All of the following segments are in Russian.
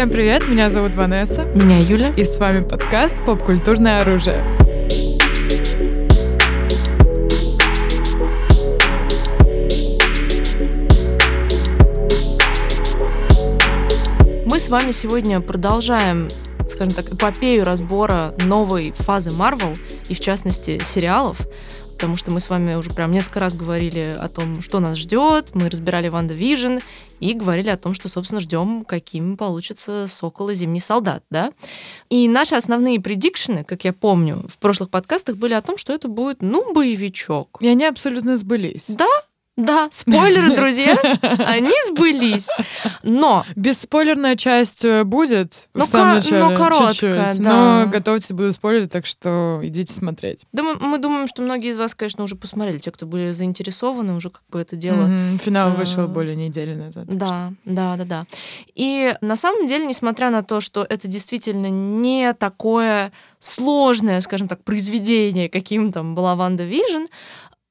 Всем привет, меня зовут Ванесса. Меня Юля. И с вами подкаст «Поп-культурное оружие». Мы с вами сегодня продолжаем, скажем так, эпопею разбора новой фазы Marvel, и в частности сериалов потому что мы с вами уже прям несколько раз говорили о том, что нас ждет, мы разбирали WandaVision и говорили о том, что, собственно, ждем, каким получится Сокол и Зимний солдат, да? И наши основные предикшены, как я помню, в прошлых подкастах были о том, что это будет, ну, боевичок. И они абсолютно сбылись. Да, да, спойлеры, друзья, они сбылись. Но... Бесспойлерная часть э, будет ну, в самом начале. Ну, короткая, чуть-чуть, да. Но готовьтесь, буду спойлерить, так что идите смотреть. Да, мы, мы думаем, что многие из вас, конечно, уже посмотрели. Те, кто были заинтересованы, уже как бы это дело... Mm-hmm. Финал вышел более недели назад. Да, да, да, да. И на самом деле, несмотря на то, что это действительно не такое сложное, скажем так, произведение, каким там была WandaVision,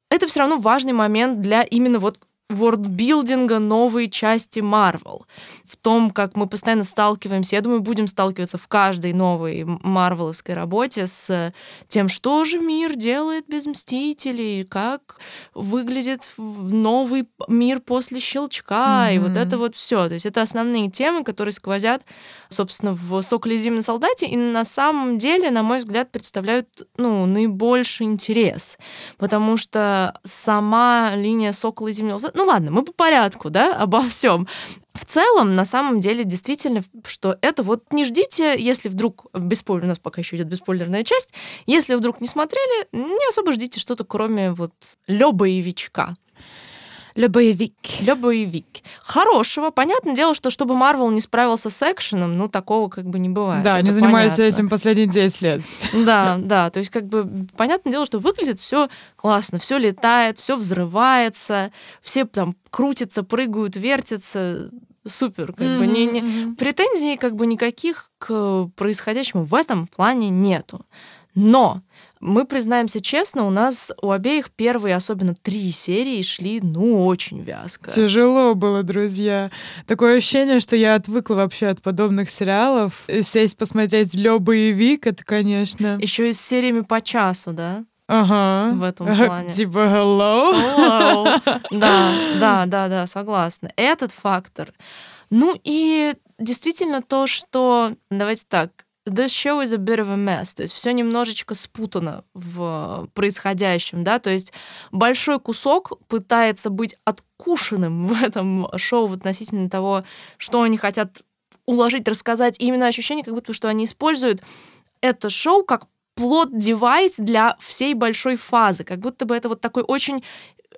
это все равно важный момент для именно вот worldbuilding а новой части Marvel. В том, как мы постоянно сталкиваемся, я думаю, будем сталкиваться в каждой новой марвеловской работе с тем, что же мир делает без Мстителей, как выглядит новый мир после щелчка, mm-hmm. и вот это вот все. То есть это основные темы, которые сквозят, собственно, в «Соколе и зимнем солдате», и на самом деле, на мой взгляд, представляют ну, наибольший интерес, потому что сама линия «Сокола и зимнего солдата» ну ладно, мы по порядку, да, обо всем. В целом, на самом деле, действительно, что это вот не ждите, если вдруг, беспойлер, у нас пока еще идет бесспойлерная часть, если вдруг не смотрели, не особо ждите что-то, кроме вот Любоевик. Любоевик. Хорошего. Понятное дело, что чтобы Марвел не справился с экшеном, ну, такого как бы не бывает. Да, Это не занимаюсь понятно. этим последние 10 лет. Да, да. То есть, как бы, понятное дело, что выглядит все классно, все летает, все взрывается, все там крутятся, прыгают, вертятся. Супер, как mm-hmm, бы не, не... Претензий как бы никаких к происходящему в этом плане нету. Но мы признаемся честно, у нас у обеих первые, особенно три серии, шли, ну, очень вязко. Тяжело было, друзья. Такое ощущение, что я отвыкла вообще от подобных сериалов. Сесть посмотреть Лё боевик, это, конечно... Еще и с сериями по часу, да? Ага. В этом плане. Типа hello. hello. Да, да, да, да, согласна. Этот фактор. Ну и действительно то, что... Давайте так, This show is a bit of a mess, то есть все немножечко спутано в происходящем, да, то есть большой кусок пытается быть откушенным в этом шоу относительно того, что они хотят уложить, рассказать, и именно ощущение, как будто что они используют это шоу как plot device для всей большой фазы, как будто бы это вот такой очень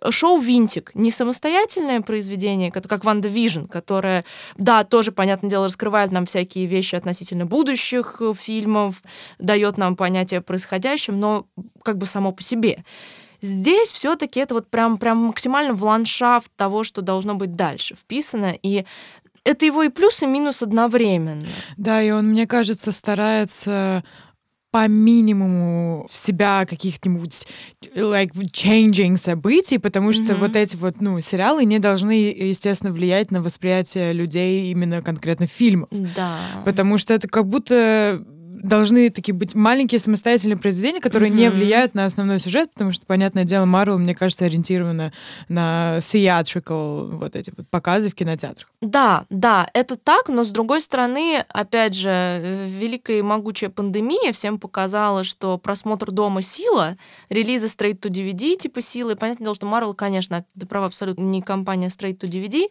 шоу «Винтик» не самостоятельное произведение, как «WandaVision», которое, да, тоже, понятное дело, раскрывает нам всякие вещи относительно будущих э, фильмов, дает нам понятие о происходящем, но как бы само по себе. Здесь все-таки это вот прям, прям максимально в ландшафт того, что должно быть дальше вписано, и это его и плюс, и минус одновременно. Да, и он, мне кажется, старается по минимуму в себя каких-нибудь like changing событий, потому что mm-hmm. вот эти вот ну сериалы не должны естественно влиять на восприятие людей именно конкретно фильмов, да, потому что это как будто должны такие быть маленькие самостоятельные произведения, которые mm-hmm. не влияют на основной сюжет, потому что, понятное дело, Марвел, мне кажется, ориентирована на theatrical вот эти вот показы в кинотеатрах. Да, да, это так, но с другой стороны, опять же, великая и могучая пандемия всем показала, что просмотр дома сила, релизы straight to DVD типа силы. Понятное дело, что Marvel, конечно, ты права, абсолютно не компания straight to DVD,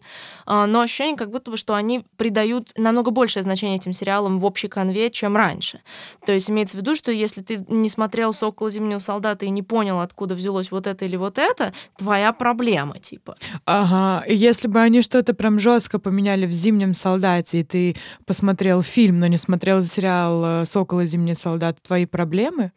а, но ощущение как будто бы, что они придают намного большее значение этим сериалам в общей конве, чем раньше. То есть имеется в виду, что если ты не смотрел «Сокола зимнего солдата» и не понял, откуда взялось вот это или вот это, твоя проблема, типа. Ага, если бы они что-то прям жестко поменяли в «Зимнем солдате», и ты посмотрел фильм, но не смотрел сериал э, «Сокол и зимний солдат», твои проблемы?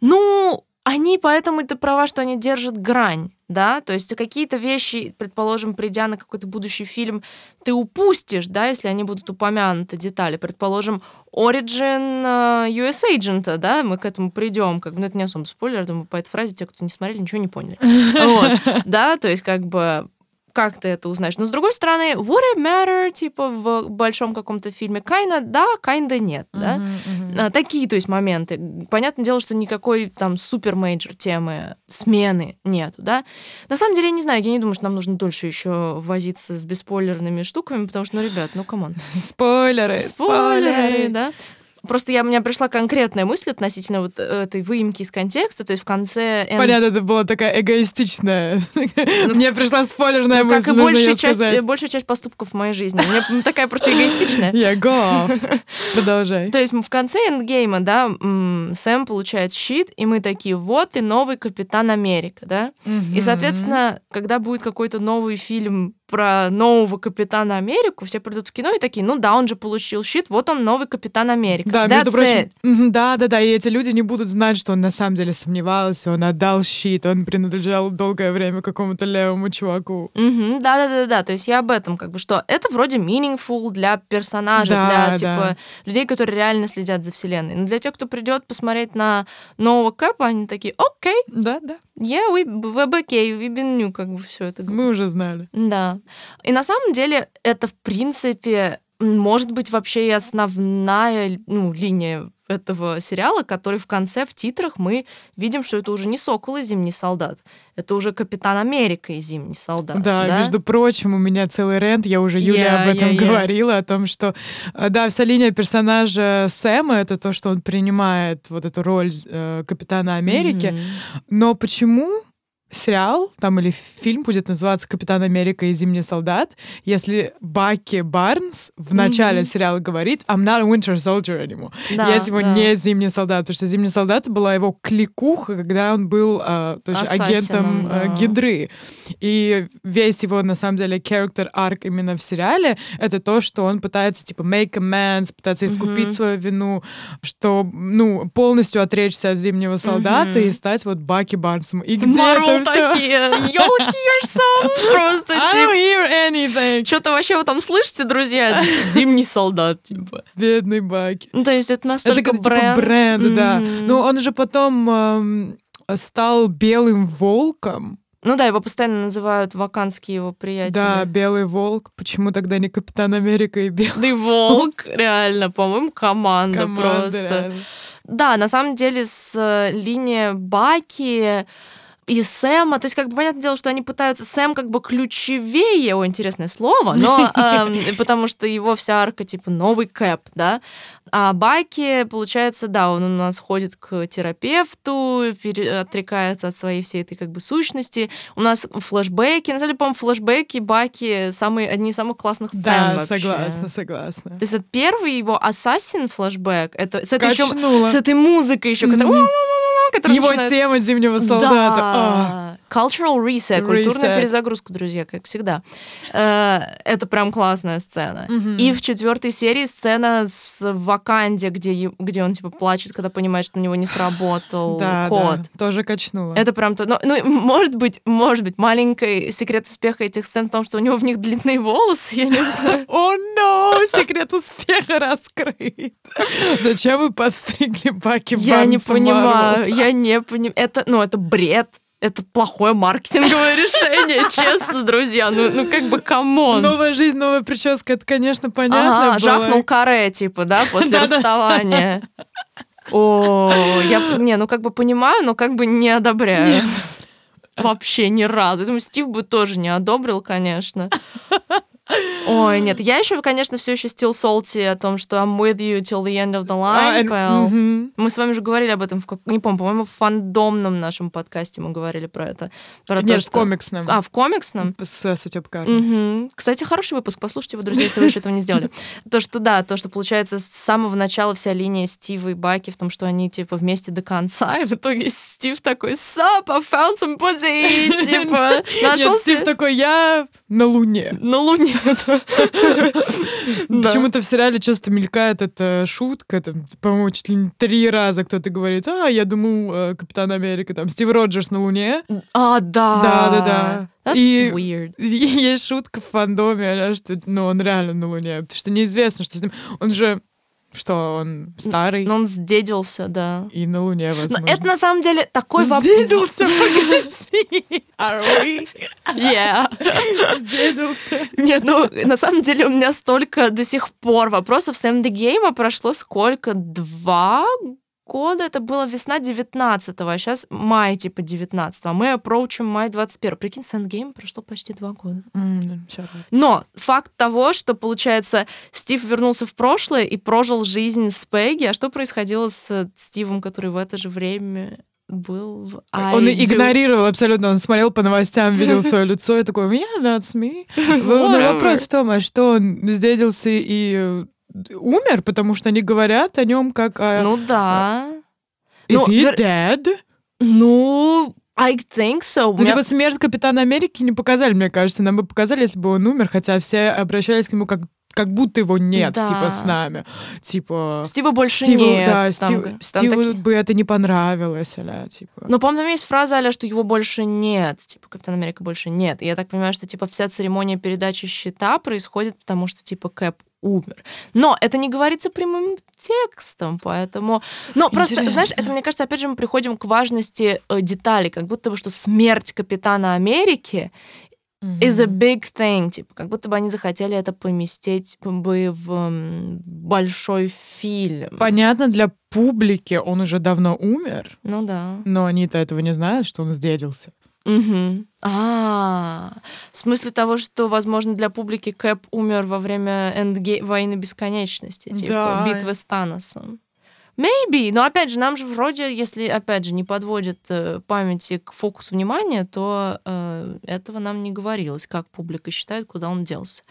Ну, они поэтому это права, что они держат грань, да, то есть какие-то вещи, предположим, придя на какой-то будущий фильм, ты упустишь, да, если они будут упомянуты детали, предположим, Origin uh, US Agent, да, мы к этому придем, как бы, ну это не особо спойлер, думаю, по этой фразе те, кто не смотрели, ничего не поняли, вот, да, то есть как бы как ты это узнаешь? Но с другой стороны, would it matter, типа, в большом каком-то фильме? Kinda да, kinda нет, да? Мгм, мгм. А, такие, то есть, моменты. Понятное дело, что никакой там супер-мейджор темы смены нету, да? На самом деле, я не знаю, я не думаю, что нам нужно дольше еще возиться с беспойлерными штуками, потому что, ну, ребят, ну, come on. Спойлеры, Спойлеры, да? Просто я, у меня пришла конкретная мысль относительно вот этой выемки из контекста, то есть в конце... Энн- Понятно, это была такая эгоистичная. Мне пришла спойлерная ну, как мысль, и нужно большая часть, большая часть поступков в моей жизни. Мне такая просто эгоистичная. Я go. Продолжай. То есть в конце Endgame а, да, Сэм получает щит, и мы такие, вот и новый Капитан Америка, да? И, соответственно, когда будет какой-то новый фильм про нового Капитана Америку, все придут в кино и такие, ну да, он же получил щит, вот он новый Капитан Америка. Да, That's между прочим, it. да, да, да, и эти люди не будут знать, что он на самом деле сомневался, он отдал щит, он принадлежал долгое время какому-то левому чуваку. Мгм, Да-да-да-да, то есть я об этом, как бы, что это вроде meaningful для персонажа, Да, для, да. типа, людей, которые реально следят за вселенной. Но для тех, кто придет посмотреть на нового Кэпа, они такие, окей, Да, да, we okay, we been new, как бы все это. мы уже знали. Да. И на самом деле это, в принципе, может быть вообще и основная ну, линия этого сериала, который в конце в титрах мы видим, что это уже не Сокол и Зимний солдат, это уже Капитан Америка и Зимний солдат. Да, между прочим, у меня целый рент, я уже Юле Я- об этом я- я. говорила, о том, что, э, да, вся линия персонажа Сэма — это то, что он принимает вот эту роль э, Капитана Америки, Мгм. но почему сериал там или фильм будет называться «Капитан Америка и Зимний солдат», если Баки Барнс в начале Мгм. сериала говорит «I'm not a winter soldier anymore». Да, я типа да. не Зимний солдат, потому что Зимний солдат была его кликуха, когда он был а, то есть агентом а, да. Гидры. И весь его, на самом деле, character арк именно в сериале — это то, что он пытается, типа, make amends, пытаться искупить Мгм. свою вину, что, ну, полностью отречься от Зимнего солдата Мгм. и стать вот Баки Барнсом. И где Марвел это? Такие, you'll hear some, просто I don't hear anything. Что-то вообще вы там слышите, друзья? Зимний солдат, типа. Бедный Баки. Ну, то есть это Это настолько как, типа бренд. бренд, да. Но он же потом эм, стал белым волком. Ну да, его постоянно называют ваканские его приятели. Да, белый волк. Почему тогда не Капитан Америка и белый волк, реально, по-моему, команда, команда? просто. реально. Да, на самом деле с э, линия Баки и Сэма, то есть, как бы, понятное дело, что они пытаются... Сэм как бы ключевее, о, интересное слово, но эм, потому что его вся арка, типа, новый Кэп, да, а Баки, получается, да, он у нас ходит к терапевту, пере- отрекается от своей всей этой, как бы, сущности. У нас флешбеки, на самом деле, по-моему, флешбеки Баки самые, одни из самых классных сцен Да, вообще. согласна, согласна. То есть это первый его ассасин флешбэк, это с этой, еще, с этой музыкой еще, которая, Мгм. Которая Его начинает- тема Зимнего солдата. А. Cultural reset, культурная Reset. перезагрузка, друзья, как всегда. Э, Это прям классная сцена. Мгм. И в четвертой серии сцена с Ваканде, где, где он типа плачет, когда понимает, что у него не сработал да, код. да, тоже качнула. Это прям то. Ну, ну, может быть, может быть, маленький секрет успеха этих сцен в том, что у него в них длинные волосы, я не знаю. О, секрет успеха раскрыт. Зачем вы постригли Баки Я не понимаю, я не понимаю. Это, ну, это бред. Это плохое маркетинговое решение, честно, друзья. Ну, ну как бы, come on. Новая жизнь, новая прическа, это, конечно, понятно Ага, было. жахнул каре, типа, да, после расставания. О, я, не, ну как бы понимаю, но как бы не одобряю. Нет. Вообще ни разу. Я думаю, Стив бы тоже не одобрил, конечно. Ой, нет, я еще, конечно, все еще still salty о том, что I'm with you till the end of the line, and- pal. мгм. Мы с вами уже говорили об этом, в как- не помню, по-моему, в фандомном нашем подкасте мы говорили про это. Про то, Нет, в что- комиксном. А, в комиксном? С Сутёпкар. Мгм. Кстати, хороший выпуск. Послушайте его, друзья, если вы еще этого не сделали. То, что да, то, что получается с самого начала вся линия Стива и Баки в том, что они типа вместе до конца, и в итоге Стив такой «Sup, I found some pussy!» Типа, нашел Стив такой, я на Луне. на Луне. Да. Почему-то в сериале часто мелькает эта шутка, там, по-моему, чуть ли не три раза кто-то говорит, а, я думал, э, Капитан Америка, там, Стив Роджерс на Луне. А, да. Да-да-да. That's И- weird. И Есть шутка в фандоме, а, что ну, он реально на Луне, потому что неизвестно, что с ним. Он же Что он старый. Но он сдедился, да. И на Луне, возможно. Но это на самом деле такой вопрос. Сдедился, погоди. Are we? Yeah. Сдедился. Нет, ну, на самом деле у меня столько до сих пор вопросов с Game прошло сколько? Два года, это было весна 19-го, а сейчас май типа 19 а мы approachим май 21 Прикинь, с Endgame прошло почти два года. Да, Но факт того, что, получается, Стив вернулся в прошлое и прожил жизнь с Пегги, а что происходило с Стивом, который в это же время был в Он I Do? игнорировал абсолютно, он смотрел по новостям, видел свое лицо и такой, yeah, that's me. Но вопрос в том, а что он сдедился и э, умер, потому что они говорят о нем как о... Ну да. Is ну, he dead? Ну, I think so. Ну, типа, смерть Капитана Америки не показали, мне кажется. Нам бы показали, если бы он умер, хотя все обращались к нему как как будто его нет, Да. типа, с нами. Типа... Стива больше Стиву, нет. да, Стив- там Стиву такие- бы это не понравилось, аля, типа. Но, по-моему, там есть фраза, аля, что его больше нет. Типа, Капитан Америка больше нет. И я так понимаю, что, типа, вся церемония передачи щита происходит, потому что, типа, Кэп умер. Но это не говорится прямым текстом, поэтому... Но просто, знаешь, это, мне кажется, опять же, мы приходим к важности э, деталей, как будто бы, что смерть Капитана Америки is a big thing, типа, как будто бы они захотели это поместить бы в большой фильм. Понятно, для публики он уже давно умер, Ну да. но они-то этого не знают, что он сдедился. Мгм. А, в смысле того, что, возможно, для публики Кэп умер во время Эндге... войны бесконечности, типа Да. битвы с Таносом. Maybe, но опять же, нам же вроде, если, опять же, не подводит э, памяти к фокусу внимания, то э, этого нам не говорилось, как публика считает, куда он делся.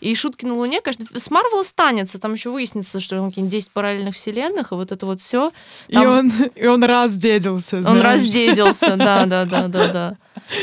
И шутки на Луне, конечно, с Марвел останется, там еще выяснится, что там какие-нибудь 10 параллельных вселенных, и вот это вот все. И, он, и он раздедился, Он знаешь. раздеделся, да, да, да, да, да.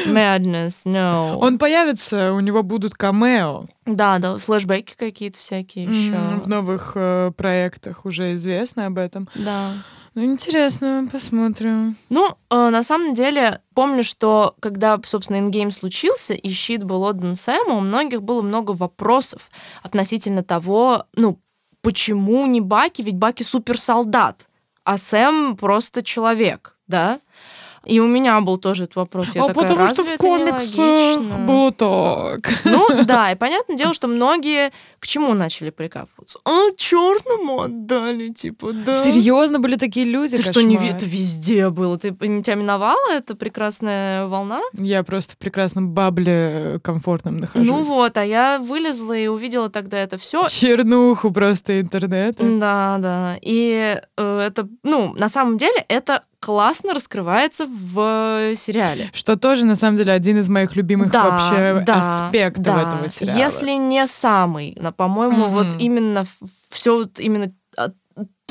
Madness, no. Он появится, у него будут камео Да, да, флешбеки какие-то всякие еще. М, в новых э, проектах, уже известно об этом. Да. Ну, интересно, посмотрим. Ну, э, на самом деле, помню, что когда, собственно, ингейм случился, и щит был отдан Сэму, у многих было много вопросов относительно того, ну, почему не Баки, ведь Баки суперсолдат, а Сэм просто человек, да? И у меня был тоже этот вопрос. Я а такая, потому что «Разве в комиксах нелогично?» было так. Ну да, и понятное дело, что многие к чему начали прикапываться? А, черному отдали, типа, да. Серьезно были такие люди? Ты что, не кошмар. это везде было? Ты не тебя миновала эта прекрасная волна? Я просто в прекрасном бабле комфортном нахожусь. Ну вот, а я вылезла и увидела тогда это все. Чернуху просто интернета. Да, да. И э, это, ну, на самом деле, это классно раскрывается в сериале. Что тоже, на самом деле, один из моих любимых вообще аспектов да. этого сериала. Если не самый, но, по-моему, Мгм. вот именно все вот именно а,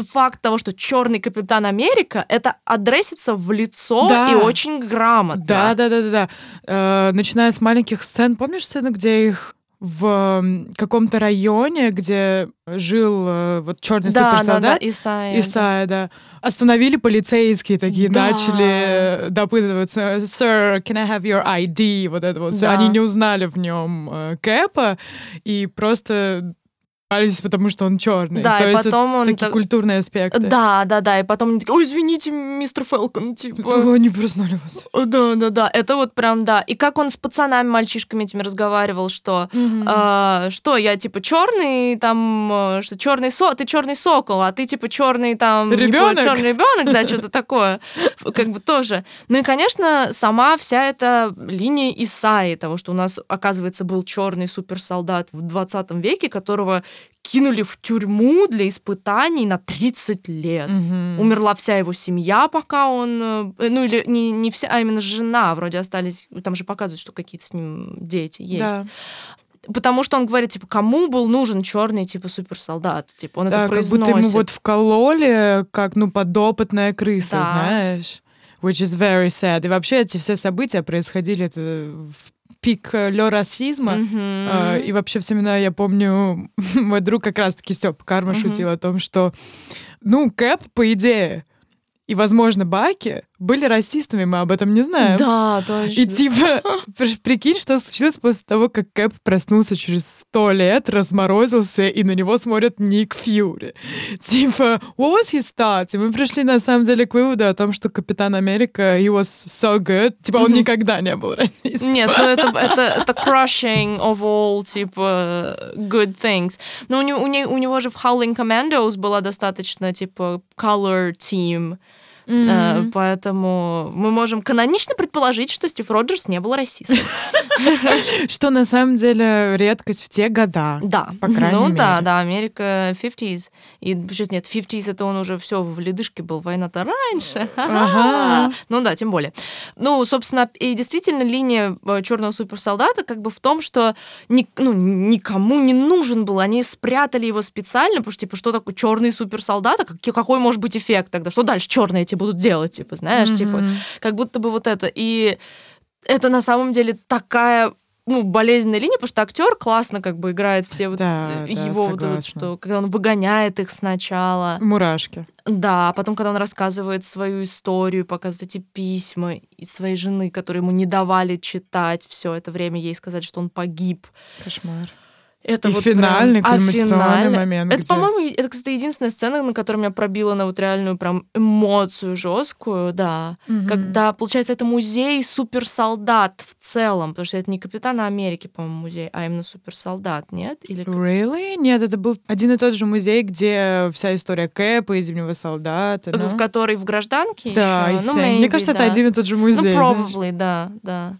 факт того, что черный капитан Америка, это адресится в лицо Да. и очень грамотно. Да, да, да, да, да. Э, начиная с маленьких сцен. Помнишь сцену, где их в каком-то районе, где жил э, вот черный да, да, да, суперсолдат, Исайя. Исайя, да. Остановили полицейские такие, Да. начали э, допытываться, sir, can I have your ID? Вот это вот. Да. Они не узнали в нем э, Кэпа и просто пались, потому что он черный. Да, То и есть потом это он такие так- культурные аспекты. Да, да, да, и потом они такие, ой, извините, мистер Фелкон, типа. О, не признали вас. Да, да, да, это вот прям, да. И как он с пацанами, мальчишками этими разговаривал, что, а, что я типа черный, там, э, что черный со, ты черный сокол, а ты типа черный там Ребёнок. черный ребенок, да, что-то такое, как бы тоже. Ну и, конечно, сама вся эта линия Исаи, того, что у нас, оказывается, был черный суперсолдат в 20 веке, которого кинули в тюрьму для испытаний на 30 лет. Мгм. Умерла вся его семья, пока он... э, Ну, или не, не вся, а именно жена. Вроде остались... Там же показывают, что какие-то с ним дети есть. Да. Потому что он говорит, типа, кому был нужен черный, типа, суперсолдат? Типа, он Да, это как произносит. будто ему вот вкололи, как, ну, подопытная крыса, Да. знаешь. Which is very sad. И вообще эти все события происходили это в пик э, лё расизма. А, И вообще в семена я помню, мой друг как раз-таки Степ Карма Мгм. шутил о том, что, ну, Кэп, по идее, и, возможно, Баки были расистами, мы об этом не знаем. Да, точно. И типа, прикинь, что случилось после того, как Кэп проснулся через сто лет, разморозился, и на него смотрит Ник Фьюри. Типа, what was his thoughts? И мы пришли на самом деле к выводу о том, что Капитан Америка, he was so good. Типа, он никогда не был расистом. Нет, ну это, это, это crushing of all, типа, good things. Но у него, у него, у него же в Howling Commandos была достаточно, типа, color team. Mm-hmm. Поэтому мы можем канонично предположить, что Стив Роджерс не был расистом. Что на самом деле редкость в те года. Да. По крайней ну мере. да, да, Америка 50s. И сейчас нет, 50s это он уже все в ледышке был, война-то раньше. Ага. Ну да, тем более. Ну, собственно, и действительно линия э, черного суперсолдата как бы в том, что ни, ну, никому не нужен был. Они спрятали его специально, потому что, типа, что такое черный суперсолдат? А какой может быть эффект тогда? Что дальше черные эти будут делать? Типа, знаешь, mm-hmm. типа, как будто бы вот это. И это на самом деле такая ну, болезненная линия, потому что актер классно как бы играет все вот Да, э, да, его вот это, вот, согласна. что когда он выгоняет их сначала, Мурашки. да, а потом, когда он рассказывает свою историю, показывает эти письма из своей жены, которые ему не давали читать все это время, ей сказать, что он погиб. Кошмар. Это И вот финальный прям- а кульминационный финальный- момент, Это, где- по-моему, это, кстати, единственная сцена, на которой меня пробила на вот реальную прям эмоцию жесткую, да. Мгм. Когда, получается, это музей суперсолдат в целом, потому что это не Капитана Америки, по-моему, музей, а именно суперсолдат, нет? Или Really? Нет, это был один и тот же музей, где вся история Кэпа и Зимнего солдата. ну. в который в гражданке Да, еще? Ну, все. Мне maybe, кажется, да. это один и тот же музей. Ну, probably, да, да.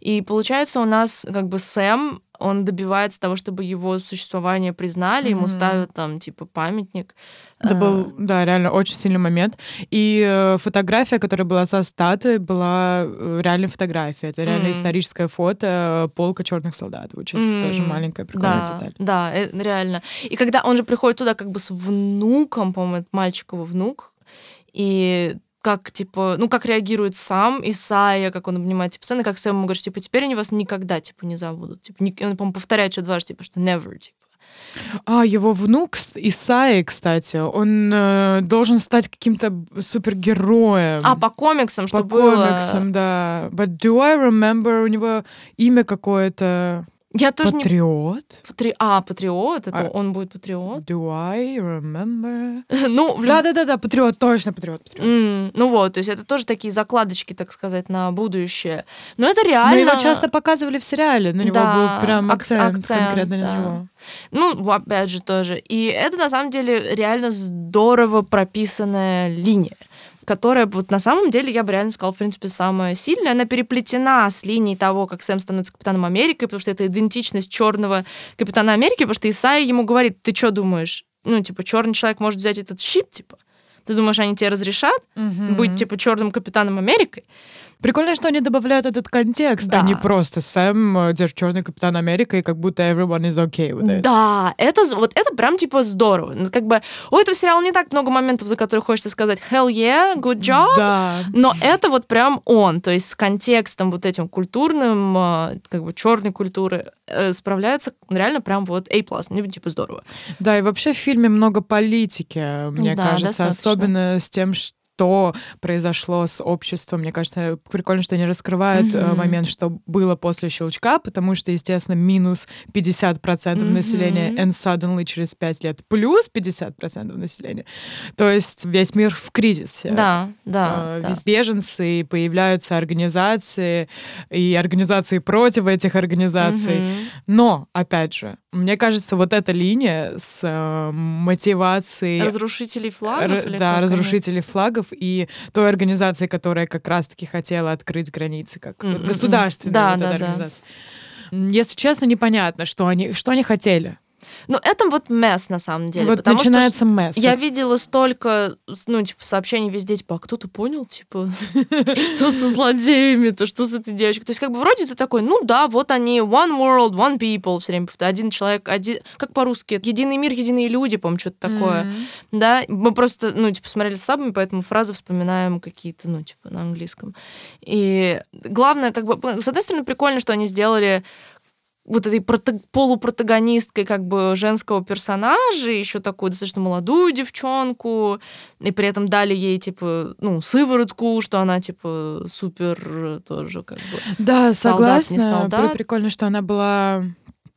И получается, у нас как бы Сэм, он добивается того, чтобы его существование признали, ему Мгм. ставят там, типа, памятник. Это Э, был, да, реально очень сильный момент. И э, фотография, которая была со статуей, была э, реальной фотографией. Это реально М. историческое фото э, полка черных солдат. Очень М, тоже маленькая прикольная да, деталь. Да, э, реально. И когда он же приходит туда как бы с внуком, по-моему, это мальчик его внук, и как, типа, ну, как реагирует сам Исайя, как он обнимает, типа, сына, как Сэм ему говорит, типа, теперь они вас никогда, типа, не забудут. Типа, ни- он, по-моему, повторяет что дважды, типа, что never, типа. А, его внук Исаи, кстати, он э, должен стать каким-то супергероем. А, по комиксам, что По было... комиксам, да. But do I remember, у него имя какое-то Я тоже не... Патриот? Патри... А, патриот, это А- он будет патриот. Do I remember? ну, в Да-да-да, патриот, точно патриот. патриот. М, ну вот, то есть это тоже такие закладочки, так сказать, на будущее. Но это реально... Но его часто показывали в сериале, на него Да, был прям акц- акцент, акцент, конкретно да. на него. Ну, опять же, тоже. И это, на самом деле, реально здорово прописанная линия которая вот на самом деле, я бы реально сказала, в принципе, самая сильная. Она переплетена с линией того, как Сэм становится Капитаном Америки, потому что это идентичность черного Капитана Америки, потому что Исайя ему говорит, ты что думаешь? Ну, типа, черный человек может взять этот щит, типа? Ты думаешь, они тебе разрешат быть, типа, черным Капитаном Америкой? Прикольно, что они добавляют этот контекст, Да. а не просто Сэм, э, держит черный капитан Америка, и как будто everyone is okay with it. Да, это вот это прям типа здорово. Ну, как бы у этого сериала не так много моментов, за которые хочется сказать hell yeah, good job. Да. Но это вот прям он, то есть с контекстом вот этим культурным, э, как бы черной культуры э, справляется реально прям вот A+, ну типа здорово. Да, и вообще в фильме много политики, мне Да, кажется, достаточно. Особенно с тем, что произошло с обществом. Мне кажется, прикольно, что они раскрывают Мгм. момент, что было после щелчка, потому что, естественно, минус 50% населения, Мгм. and suddenly через 5 лет плюс 50% населения. То есть весь мир в кризисе. Да, да. Э, да. беженцы, появляются организации, и организации против этих организаций. Мгм. Но, опять же, мне кажется, вот эта линия с э, мотивацией... Разрушителей флагов? р- или да, как они? разрушителей флагов и той организации, которая как раз-таки хотела открыть границы, как М-м-м. государственная Да, вот да, эта да. организация. Если честно, непонятно, что они, что они хотели. Ну, это вот месс, на самом деле. вот потому что начинается месс. Я видела столько, ну, типа, сообщений везде, типа, а кто-то понял, типа, что со злодеями-то, что с этой девочкой? То есть, как бы, вроде ты такой, ну да, вот они, one world, one people, все время один человек, один, как по-русски, единый мир, единые люди, по-моему, что-то такое. Да, мы просто, ну, типа, смотрели с сабами, поэтому фразы вспоминаем какие-то, ну, типа, на английском. И главное, как бы, с одной стороны, прикольно, что они сделали вот этой прото- полупротагонисткой как бы женского персонажа, еще такую достаточно молодую девчонку, и при этом дали ей, типа, ну, сыворотку, что она, типа, супер тоже как бы Да, солдат, не согласна. солдат. Прикольно, что она была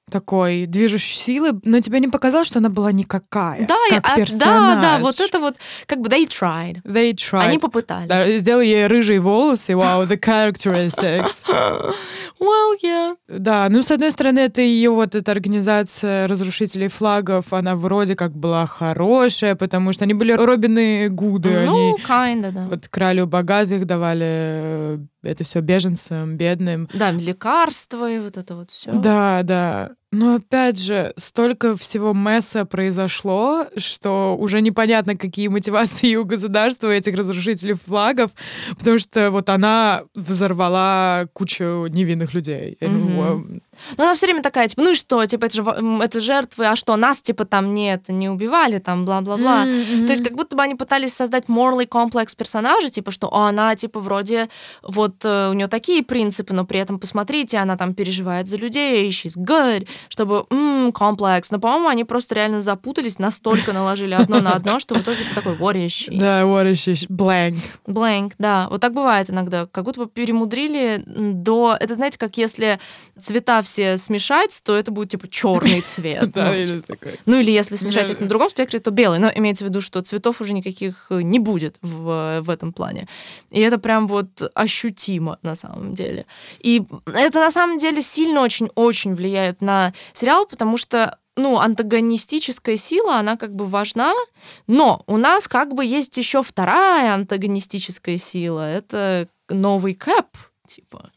такой движущей силы, но тебе не показалось, что она была никакая, Да, как а- да, персонаж. да, вот это вот, как бы they tried. They tried. Они попытались. Да, сделай ей рыжие волосы, вау, the characteristics. Well, yeah. Да, ну, с одной стороны, это ее вот эта организация разрушителей флагов, она вроде как была хорошая, потому что они были Робины Гуды, Ну, они kinda, да. вот крали у богатых, давали э, это все беженцам, бедным. Да, лекарства и вот это вот все. Да, да. Но опять же, столько всего месса произошло, что уже непонятно, какие мотивации у государства этих разрушителей флагов, потому что вот она взорвала кучу невинных людей. Мгм. Но она все время такая, типа, ну и что, типа, это же это жертвы, а что, нас, типа, там нет, не убивали, там, бла-бла-бла. То есть как будто бы они пытались создать morally комплекс персонажа, типа, что «О, она, типа, вроде, вот э, у нее такие принципы, но при этом, посмотрите, она там переживает за людей, she's good, чтобы, ммм, комплекс. Но, по-моему, они просто реально запутались, настолько наложили одно на одно, что в итоге ты такой, what is she? Да, what is she? Blank. Blank, да. Вот так бывает иногда. Как будто бы перемудрили до... Это, знаете, как если цвета все смешать, то это будет, типа, черный цвет. Да, Ну, или такой. ну или если смешать их на другом спектре, то белый. Но имеется в виду, что цветов уже никаких э, не будет в, в этом плане. И это прям вот ощутимо на самом деле. И это на самом деле сильно очень-очень влияет на сериал, потому что ну, антагонистическая сила, она как бы важна, но у нас как бы есть еще вторая антагонистическая сила. Это новый Кэп, типа.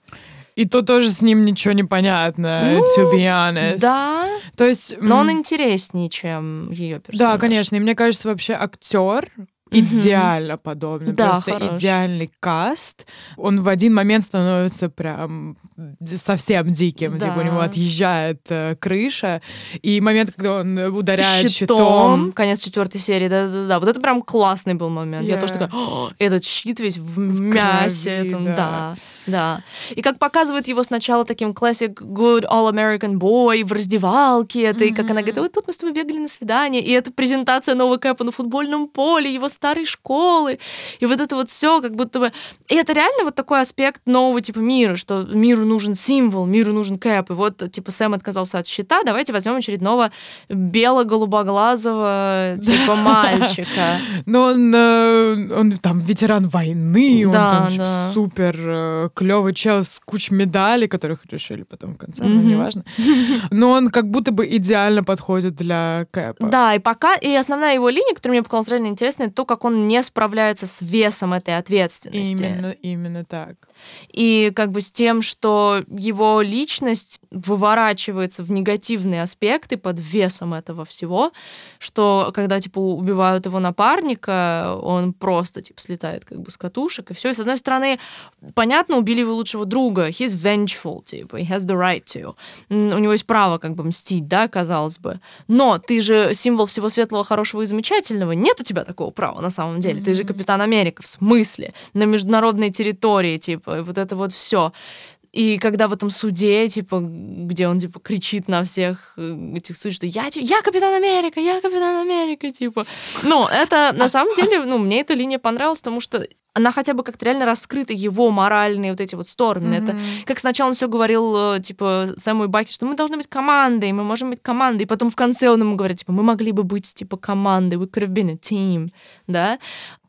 И то тоже с ним ничего не понятно, Ну, to be honest. Да, То есть... но он интереснее, чем ее персонаж. Да, конечно. И мне кажется, вообще актер идеально подобный. Да, просто хорош. идеальный каст. Он в один момент становится прям совсем диким. Да. Типа у него отъезжает э, крыша. И момент, когда он ударяет щитом. щитом. Конец четвертой серии, да-да-да. Вот это прям классный был момент. Я Yeah. тоже такая, «О, этот щит весь в, мясе. крови, этом, да. да. да, И как показывает его сначала таким classic good all-American boy в раздевалке, это, и как она говорит, вот тут мы с тобой бегали на свидание, и это презентация нового Кэпа на футбольном поле, его старой школы, и вот это вот все как будто бы... И это реально вот такой аспект нового типа мира, что миру нужен символ, миру нужен Кэп, и вот типа Сэм отказался от щита, давайте возьмем очередного бело-голубоглазого типа мальчика. Но он, э, он там ветеран войны, он там супер клевый чел с кучей медалей, которых решили потом в конце, ну, неважно. Но он как будто бы идеально подходит для Кэпа. Да, и пока, и основная его линия, которая мне показалась реально интересной, то, как он не справляется с весом этой ответственности. Именно, именно так. И как бы с тем, что его личность выворачивается в негативные аспекты под весом этого всего, что когда, типа, убивают его напарника, он просто, типа, слетает как бы с катушек, и все. И, с одной стороны, понятно, убили его лучшего друга, he's vengeful, типа, he has the right to. У него есть право, как бы, мстить, да, казалось бы. Но ты же символ всего светлого, хорошего и замечательного. Нет у тебя такого права, на самом деле. Ты же Капитан Америка, в смысле? На международной территории, типа, вот это вот все. И когда в этом суде, типа, где он, типа, кричит на всех э, этих судей, что я, ти- я Капитан Америка, я Капитан Америка, типа. Ну, это, на самом деле, ну, мне эта линия понравилась, потому что она хотя бы как-то реально раскрыта, его моральные вот эти вот стороны. Это как сначала он все говорил, э, типа, Сэму и Баки, что мы должны быть командой, мы можем быть командой. И потом в конце он ему говорит, типа, мы могли бы быть, типа, командой, we could have been a team, да.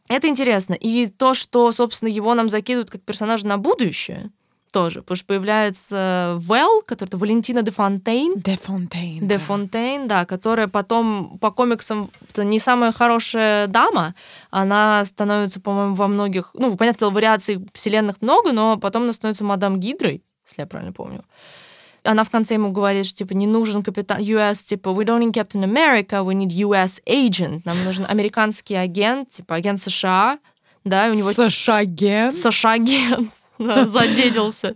Это интересно. И то, что, собственно, его нам закидывают как персонажа на будущее, тоже, потому что появляется Вэл, который Валентина де Фонтейн, Де Фонтейн. Де Фонтейн, да, которая потом по комиксам это не самая хорошая дама. Она становится, по-моему, во многих, ну, понятно, вариаций вселенных много, но потом она становится мадам Гидрой, если я правильно помню. Она в конце ему говорит, что типа не нужен капитан US, типа we don't need Captain America, we need US agent. Нам нужен американский агент, типа агент США, да, и у него Саша Ген. Задедился.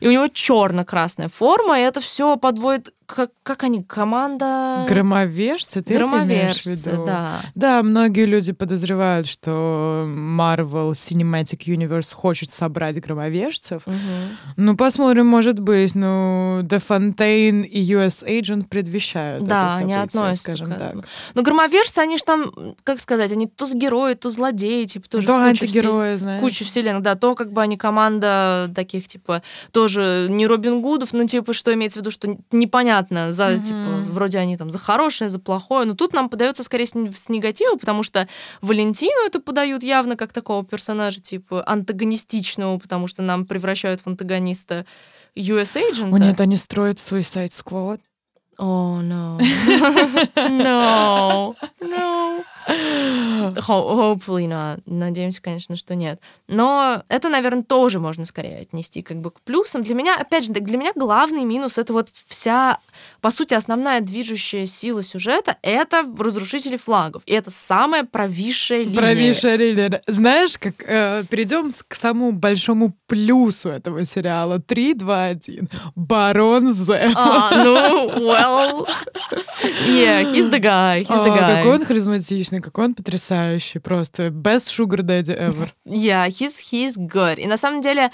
И у него черно-красная форма, и это все подводит как, как они, команда... Громовержцы, ты Громовержцы, это в виду? да. Да, многие люди подозревают, что Marvel Cinematic Universe хочет собрать громовержцев. Мгм. Ну, посмотрим, может быть. Ну, The Fontaine и US Agent предвещают Да, это они событие, относятся скажем к так. Но громовержцы, они же там, как сказать, они то герои, то злодеи, типа тоже Да, в куче все- антигерои, знаешь. куча вселенных, да, то как бы они команда таких, типа, тоже не Робин Гудов, но типа, что имеется в виду, что непонятно, за, Мгм. типа, вроде они там за хорошее, за плохое, но тут нам подается скорее с, с негатива, потому что Валентину это подают явно как такого персонажа, типа, антагонистичного, потому что нам превращают в антагониста US Agent. О, нет, они строят Suicide Squad. О, no. No. No. Ho- Hopefully not. Надеемся, конечно, что нет. Но это, наверное, тоже можно скорее отнести как бы к плюсам. Для меня, опять же, для меня главный минус — это вот вся, по сути, основная движущая сила сюжета — это разрушители флагов. И это самая провисшая линия. Провисшая линия. Знаешь, как э, перейдем к самому большому плюсу этого сериала. 3, 2, 1. Барон Зе. А, ну, well. Yeah, he's the guy, he's the А, guy. какой он харизматичный, какой он потрясающий. Просто best sugar daddy ever. Yeah, he's, he's good. И на самом деле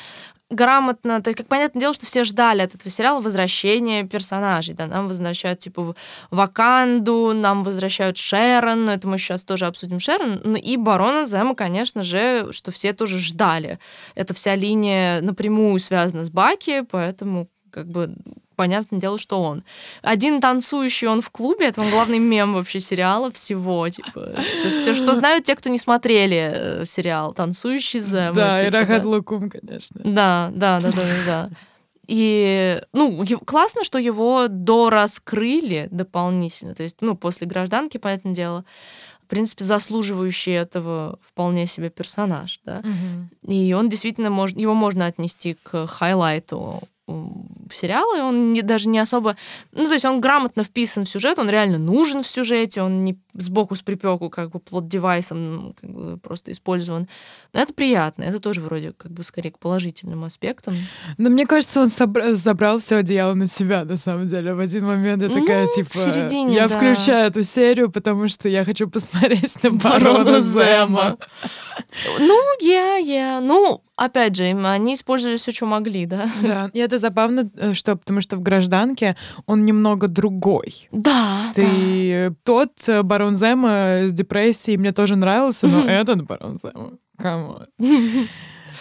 грамотно, то есть, как понятное дело, что все ждали от этого сериала возвращения персонажей, да, нам возвращают, типа, Ваканду, нам возвращают Шерон, но это мы сейчас тоже обсудим Шерон, ну и Барона Зема, конечно же, что все тоже ждали. Эта вся линия напрямую связана с Баки, поэтому, как бы, понятное дело, что он. Один танцующий он в клубе, это он главный мем вообще сериала всего, типа, что, что- знают те, кто не смотрели э, сериал «Танцующий Зем». Да, и типа, Рахат да. Лукум, конечно. Да, да, да, да, да, да. И, ну, классно, что его дораскрыли дополнительно. То есть, ну, после гражданки, понятное дело, в принципе, заслуживающий этого вполне себе персонаж, да. И он действительно может, его можно отнести к highlight у м, сериала, и он не- даже не особо... Ну, то есть он грамотно вписан в сюжет, он реально нужен в сюжете, он не сбоку с припеку как бы plot device ом как бы просто использован. Но это приятно, это тоже вроде как бы скорее к положительным аспектам. Но мне кажется, он собра- забрал все одеяло на себя, на самом деле. В один момент я такая, Ну, типа, в середине, я да. включаю эту серию, потому что я хочу посмотреть на Барона Барона. Земо. Ну, я, я, ну, опять же, они использовали все, что могли, да. Да, и это забавно, э, что потому что в гражданке он немного другой. Да, Ты тот э, барон Зема с депрессией мне тоже нравился, но этот барон Зема, on.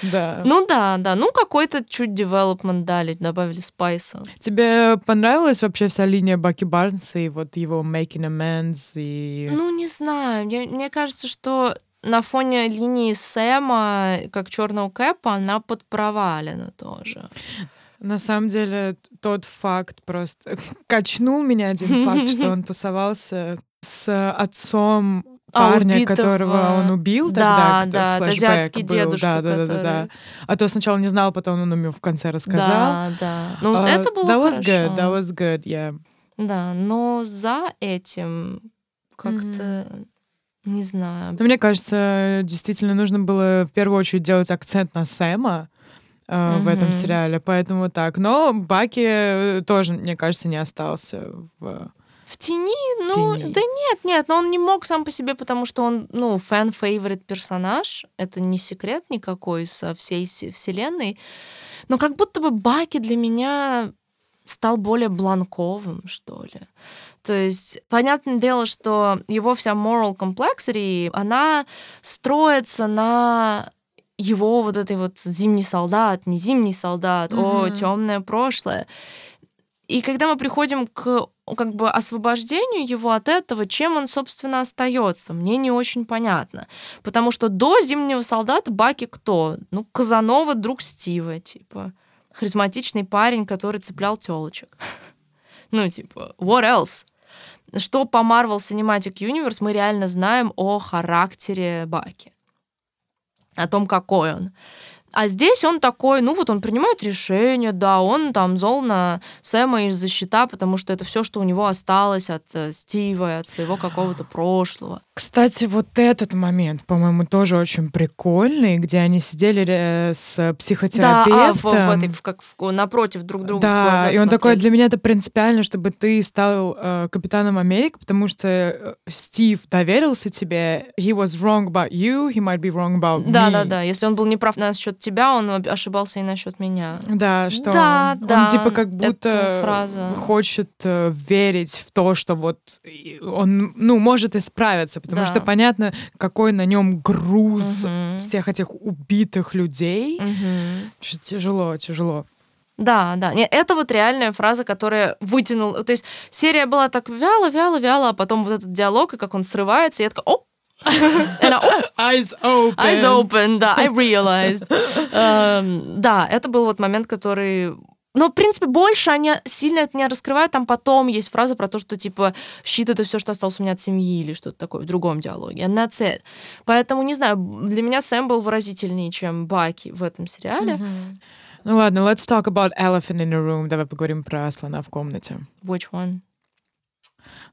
Да. Ну да, да, ну какой-то чуть девелопмент дали, добавили спайса. Тебе понравилась вообще вся линия Баки Барнса и вот его making amends и... Ну, не знаю. Мне, мне кажется, что на фоне линии Сэма, как черного Кэпа, она подпровалена тоже. На самом деле тот факт просто качнул меня один факт, что он тусовался с отцом А, парня, убитого. которого он убил Да, тогда. да, флешбэк азиатский был. дедушка, Да, да, да, да, да. который- А то сначала не знал, потом он ему в конце рассказал. Да, да. Ну, А, это было that was хорошо. good, that was good, yeah. Да, но за этим как-то, не знаю. Но мне кажется, действительно нужно было в первую очередь делать акцент на Сэма э, в этом сериале, поэтому так. Но Баки э, тоже, мне кажется, не остался в... В тени, ну, Тени. да нет, нет, но он не мог сам по себе, потому что он, ну, fan favorite персонаж. Это не секрет никакой со всей се- вселенной. Но как будто бы Баки для меня стал более бланковым, что ли. То есть, понятное дело, что его вся moral complexity, она строится на его вот этой вот зимний солдат, не зимний солдат, о, Мгм. темное прошлое. И когда мы приходим к как бы освобождению его от этого, чем он, собственно, остается, мне не очень понятно. Потому что до Зимнего солдата Баки кто? Ну, Казанова, друг Стива, типа. Харизматичный парень, который цеплял телочек. Ну, типа, what else? Что по Marvel Cinematic Universe мы реально знаем о характере Баки? О том, какой он. А здесь он такой, ну вот он принимает решение, да, он там зол на Сэма из-за щита, потому что это все, что у него осталось от э, Стива и от своего какого-то прошлого. Кстати, вот этот момент, по-моему, тоже очень прикольный, где они сидели э, с психотерапевтом. Да, а, в, в этой, в, как в, напротив друг друга. Да, и он такой, для меня это принципиально, чтобы ты стал э, капитаном Америки, потому что э, Стив доверился тебе, he was wrong about you, he might be wrong about да, me. Да, да, да. Если он был неправ насчет тебя, он ошибался и насчет меня. Да, что да, он, да, он типа как будто фраза. хочет э, верить в то, что вот он, ну, может исправиться, потому да. что понятно, какой на нем груз угу. всех этих убитых людей. Угу. Тяжело, тяжело. Да, да. Не, это вот реальная фраза, которая вытянула. То есть серия была так вяло, вяло, вяло, а потом вот этот диалог, и как он срывается, и я такая, о, Eyes open. Eyes open, да, I realized. um, да, это был вот момент, который но, в принципе, больше они сильно это не раскрывают. Там потом есть фраза про то, что, типа, щит — это все, что осталось у меня от семьи или что-то такое в другом диалоге. That's it. Поэтому, не знаю, для меня Сэм был выразительнее, чем Баки в этом сериале. Mm-hmm. Ну ладно, let's talk about elephant in the room. Давай поговорим про слона в комнате. Which one?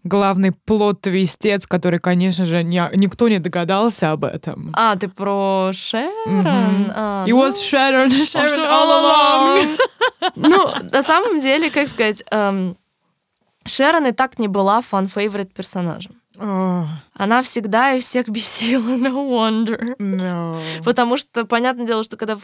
Главный плод-твистец, который, конечно же, не, никто не догадался об этом. А, ты про Шерон? Mm-hmm. А, It ну... was Sharon, Sharon all along. ну, на самом деле, как сказать, эм, Шерон и так не была fan favorite персонажем. Oh. Она всегда и всех бесила, no wonder. No. Потому что, понятное дело, что когда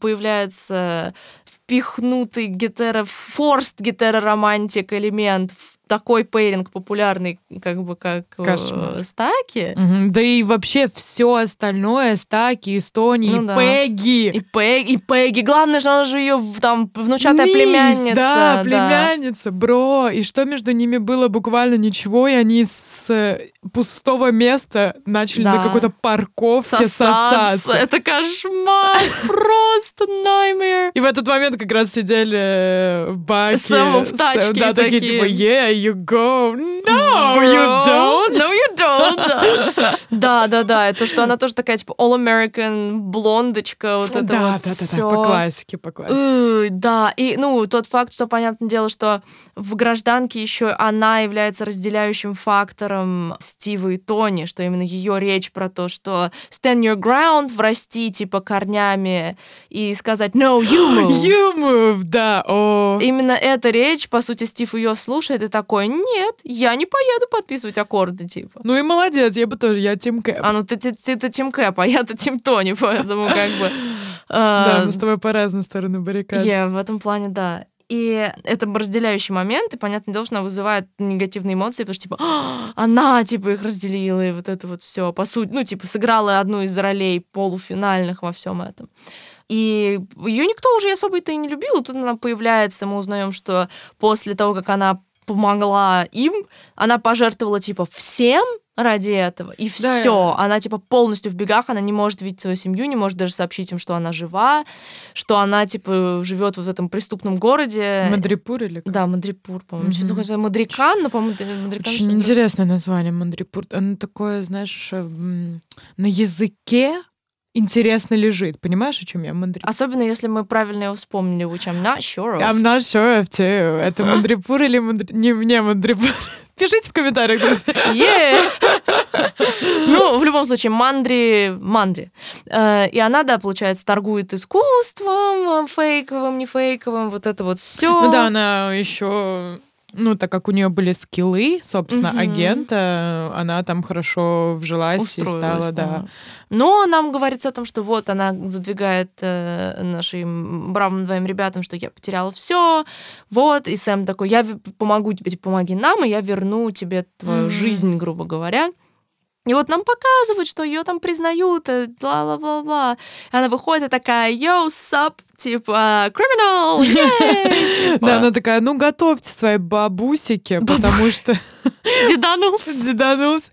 появляется впихнутый гетеро, forced heteroromantic элемент в такой пейринг популярный, как бы как э, Кошмар. стаки. Угу. Да и вообще все остальное, стаки, Стони, ну, и да. Пегги. И Пегги, и Пегги. Главное же, она же ее там внучатая Мисс, племянница. Да, племянница, да. бро. И что между ними было буквально ничего, и они с э, пустого места начали да. на какой-то парковке сосаться. сосаться. Это кошмар, просто nightmare. И в этот момент как раз сидели э, Баки. Сэм в тачке Да, такие типа, yeah, you go. No, Bro. you don't. No, you don't. Да, да, да. Это что она тоже такая, типа, all-American блондочка. Вот это да, вот да, все. да, по классике, по классике. Да, и, ну, тот факт, что, понятное дело, что в гражданке еще она является разделяющим фактором Стива и Тони, что именно ее речь про то, что stand your ground, врасти, типа, корнями и сказать no, you move. You move, да, о. Именно эта речь, по сути, Стив ее слушает и такой, нет, я не поеду подписывать аккорды, типа. Ну и молодец, я бы тоже, я Тим Кэп. А, ну ты, ты, ты, ты Тим Кэп, а я-то Тим Тони, поэтому как бы... Да, мы с тобой по разные стороны баррикад. Я в этом плане, да. И это разделяющий момент, и, понятное дело, что она вызывает негативные эмоции, потому что, типа, «А, она, типа, их разделила, и вот это вот все, по сути, ну, типа, сыграла одну из ролей полуфинальных во всем этом. И ее никто уже особо-то и не любил, тут она появляется, мы узнаем, что после того, как она помогла им, она пожертвовала типа всем ради этого, и да, все. Она типа полностью в бегах, она не может видеть свою семью, не может даже сообщить им, что она жива, что она типа живет в этом преступном городе. Мадрипур или как? Да, Мадрипур, по-моему. Mm-hmm. Что-то Мадрикан, но, по-моему, Мадрикан. Очень интересное название Мадрипур. Оно такое, знаешь, э, на языке интересно лежит. Понимаешь, о чем я? Мандрипур. Особенно, если мы правильно его вспомнили, which I'm not sure of. I'm not sure of too. Это Мандрипур или Мандри... Не, не Мандрипур. Пишите в комментариях, друзья. Ну, в любом случае, Мандри... Мандри. Э, и она, да, получается, торгует искусством, фейковым, не фейковым, вот это вот все. Ну да, она еще ну, так как у нее были скиллы, собственно, угу. агента, она там хорошо вжилась Устроилась, и стала, да. да. Но нам говорится о том, что вот она задвигает э, нашим бравым двоим ребятам, что я потеряла все, вот, и Сэм такой, я помогу тебе, типа, помоги нам, и я верну тебе твою mm жизнь, грубо говоря. И вот нам показывают, что ее там признают, бла-бла-бла-бла. Она выходит и такая, йоу, сап, типа, criminal, Да, она такая, ну, готовьте свои бабусики, потому что... Деданулся. Деданулся.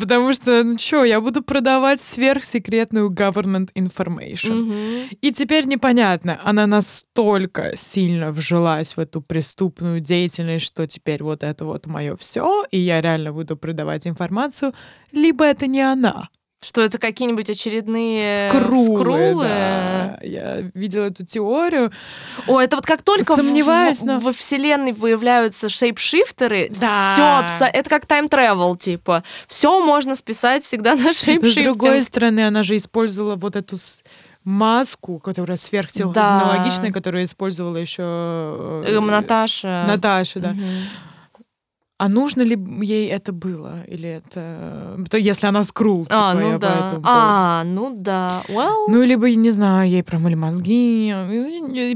Потому что, ну что, я буду продавать сверхсекретную government information. И теперь непонятно, она настолько сильно вжилась в эту преступную деятельность, что теперь вот это вот мое все, и я реально буду продавать информацию, либо это не она. Что это какие-нибудь очередные Скрулы, скрулы? да. Я видела эту теорию. О, это вот как только Сомневаюсь, в, но- во вселенной появляются шейпшифтеры, Да. все, это как тайм-тревел, типа. Все можно списать всегда на Но с шейпшифтинг. другой стороны, она же использовала вот эту маску, которая сверхтехнологичная, которую использовала еще Э, Наташа. Наташа, да. Мгм. А нужно ли ей это было? Или это... То, если она скрул, типа, А, ну я да. поэтому- А, ну да. Well, Ну, либо, не знаю, ей промыли мозги.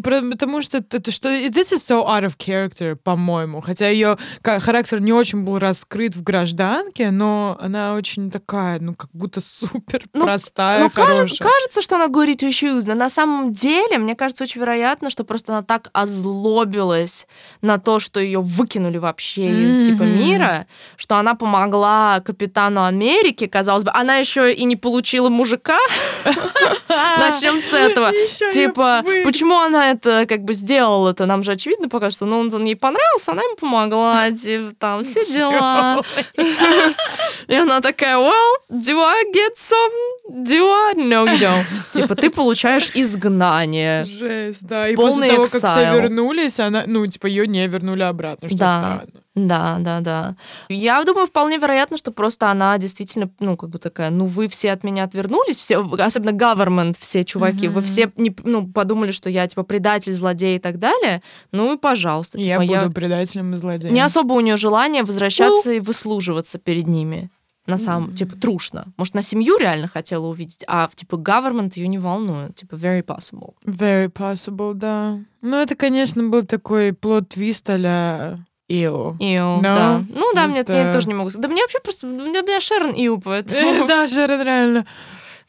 Потому что это что... This is so out of character, по-моему. Хотя ее характер не очень был раскрыт в гражданке, но она очень такая, ну, как будто супер Ну, простая, ну, кажется, хорошая. кажется, что она two shoes, но на самом деле, мне кажется, очень вероятно, что просто она так озлобилась на то, что ее выкинули вообще из типа мира, что она помогла капитану Америки, казалось бы, она еще и не получила мужика. Начнем с этого. Типа, почему она это как бы сделала это? Нам же очевидно пока что, ну, он, ей понравился, она ему помогла, типа, там, все дела. И она такая, well, do I get some? Do I? No, you don't. Типа, ты получаешь изгнание. Жесть, да. И после того, как все вернулись, она, ну, типа, ее не вернули обратно, что странно. Да, да, да. Я думаю, вполне вероятно, что просто она действительно, ну, как бы такая, ну, вы все от меня отвернулись, все, особенно government, все чуваки, вы Мгм. все, не, ну, подумали, что я, типа, предатель, злодей и так далее, ну, и пожалуйста. Я типа, буду предателем и злодеем. Не особо у нее желание возвращаться и выслуживаться перед ними. На самом, типа, трушно. Может, на семью реально хотела увидеть, а, типа, government ее не волнует. Типа, very possible. Very possible, да. Ну, это, конечно, был такой плод-твист а-ля Ио. Иу, No, да. Ну да, мне, just, э, тоже не могу сказать. Да мне вообще просто... У меня Шерон Иу, поэтому... Да, Шерон, реально.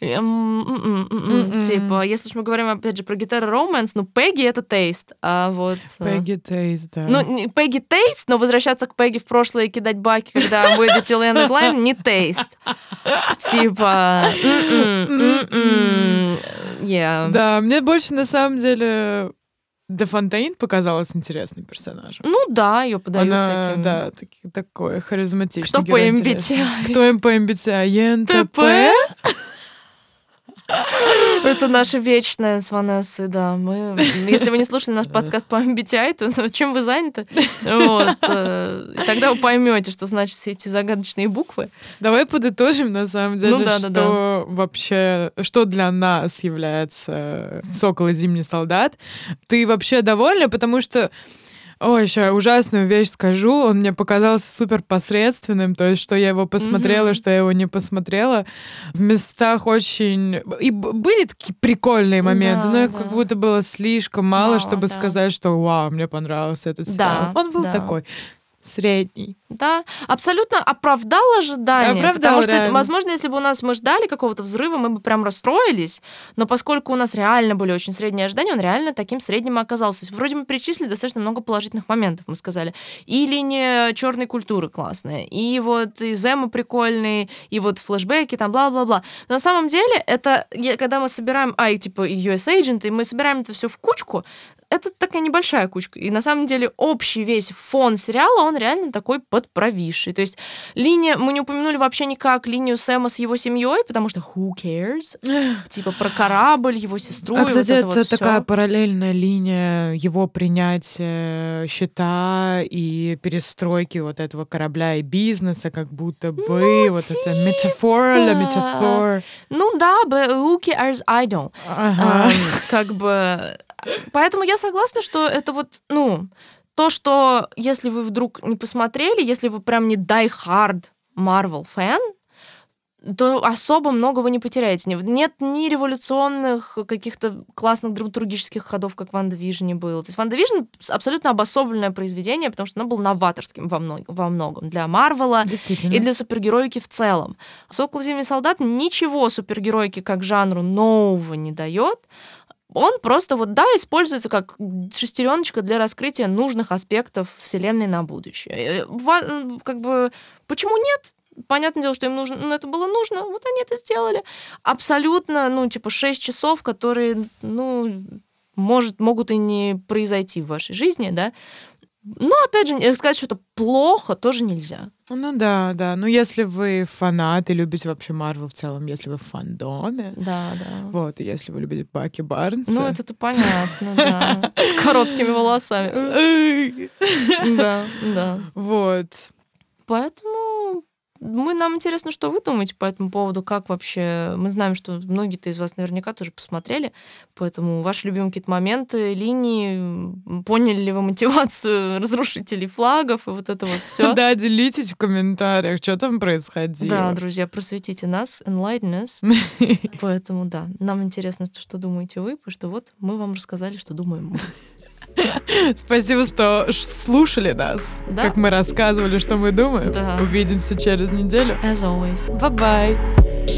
М, м, м, м, м. М-м. Типа, если уж мы говорим, опять же, про гитару романс, ну, Пегги — это тейст, а вот... э, Пегги Тейс, да. Ну, Пегги тейст, но возвращаться к Пегги в прошлое и кидать баки, когда выйдет Лена Глайм, не тейст. Типа... м-м, м-м, yeah. Да, мне больше, на самом деле, Де Фонтейн показалась интересным персонажем. Ну да, ее подают Она, таким. да, таки- такой харизматичный. Кто по герой интересный. MBTI? Кто по MBTI? ЕНТП? Это наша вечная с Ванессой, да. Мы, если вы не слушали наш подкаст по MBTI, то ну, чем вы заняты? Вот. э, И тогда вы поймете, что значит все эти загадочные буквы. Давай подытожим, на самом деле, Ну да, да, что вообще, что для нас является «Сокол и зимний солдат». Ты вообще довольна? Потому что Ой, еще ужасную вещь скажу. Он мне показался супер посредственным, то есть, что я его посмотрела, Мгм. что я его не посмотрела. В местах очень... И были такие прикольные моменты, Да, но их да. как будто было слишком мало, Мало, чтобы да. сказать, что вау, мне понравился этот сериал. Да, Он был да. такой средний. Да, абсолютно оправдал ожидания. Оправдал, потому что, реально. возможно, если бы у нас мы ждали какого-то взрыва, мы бы прям расстроились. Но поскольку у нас реально были очень средние ожидания, он реально таким средним и оказался. То есть вроде мы перечислили достаточно много положительных моментов, мы сказали. И линия черной культуры классная, и вот и Зема прикольный, и вот флешбеки, там бла-бла-бла. Но на самом деле, это когда мы собираем, а, и типа и US Agent, и мы собираем это все в кучку, это такая небольшая кучка. И на самом деле общий весь фон сериала, он реально такой подправивший. То есть линия, мы не упомянули вообще никак линию Сэма с его семьей, потому что who cares? Типа про корабль, его сестру. А, и кстати, вот это, это, вот такая всё. параллельная линия его принятия счета и перестройки вот этого корабля и бизнеса, как будто бы вот это метафора, ля метафор. Ну да, but who cares? I don't. Ага. Ам, как бы... Поэтому я согласна, что это вот, ну, то, что если вы вдруг не посмотрели, если вы прям не die hard Marvel fan, то особо много вы не потеряете. Не- Нет ни революционных каких-то классных драматургических ходов, как в WandaVision е было. То есть WandaVision абсолютно обособленное произведение, потому что оно было новаторским во, мног- во многом для Марвела и для супергероики в целом. «Сокол Зимний солдат» ничего супергероике как жанру нового не дает. Он просто вот, да, используется как шестереночка для раскрытия нужных аспектов вселенной на будущее. Э, э, Как бы, почему нет? Понятное дело, что им нужно, ну, это было нужно, вот они это сделали. Абсолютно, ну, типа, 6 часов, которые, ну, может, могут и не произойти в вашей жизни, да, Но, опять же, сказать, что это плохо, тоже нельзя. Ну да, да. Ну, если вы фанат и любите вообще Марвел в целом, если вы в фандоме. Да, да. Вот, и если вы любите Баки Барнса. Ну, это-то понятно, да. С короткими волосами. Да, да. Вот. Поэтому мы, нам интересно, что вы думаете по этому поводу, как вообще... Мы знаем, что многие-то из вас наверняка тоже посмотрели, поэтому ваши любимые какие-то моменты, линии, поняли ли вы мотивацию разрушителей флагов и вот это вот все. Да, делитесь в комментариях, что там происходило. Да, друзья, просветите нас, enlighten us. Поэтому, да, нам интересно, что думаете вы, потому что вот мы вам рассказали, что думаем мы. Спасибо, что слушали нас, Да. как мы рассказывали, что мы думаем. Да. Увидимся через неделю. As always. Bye-bye.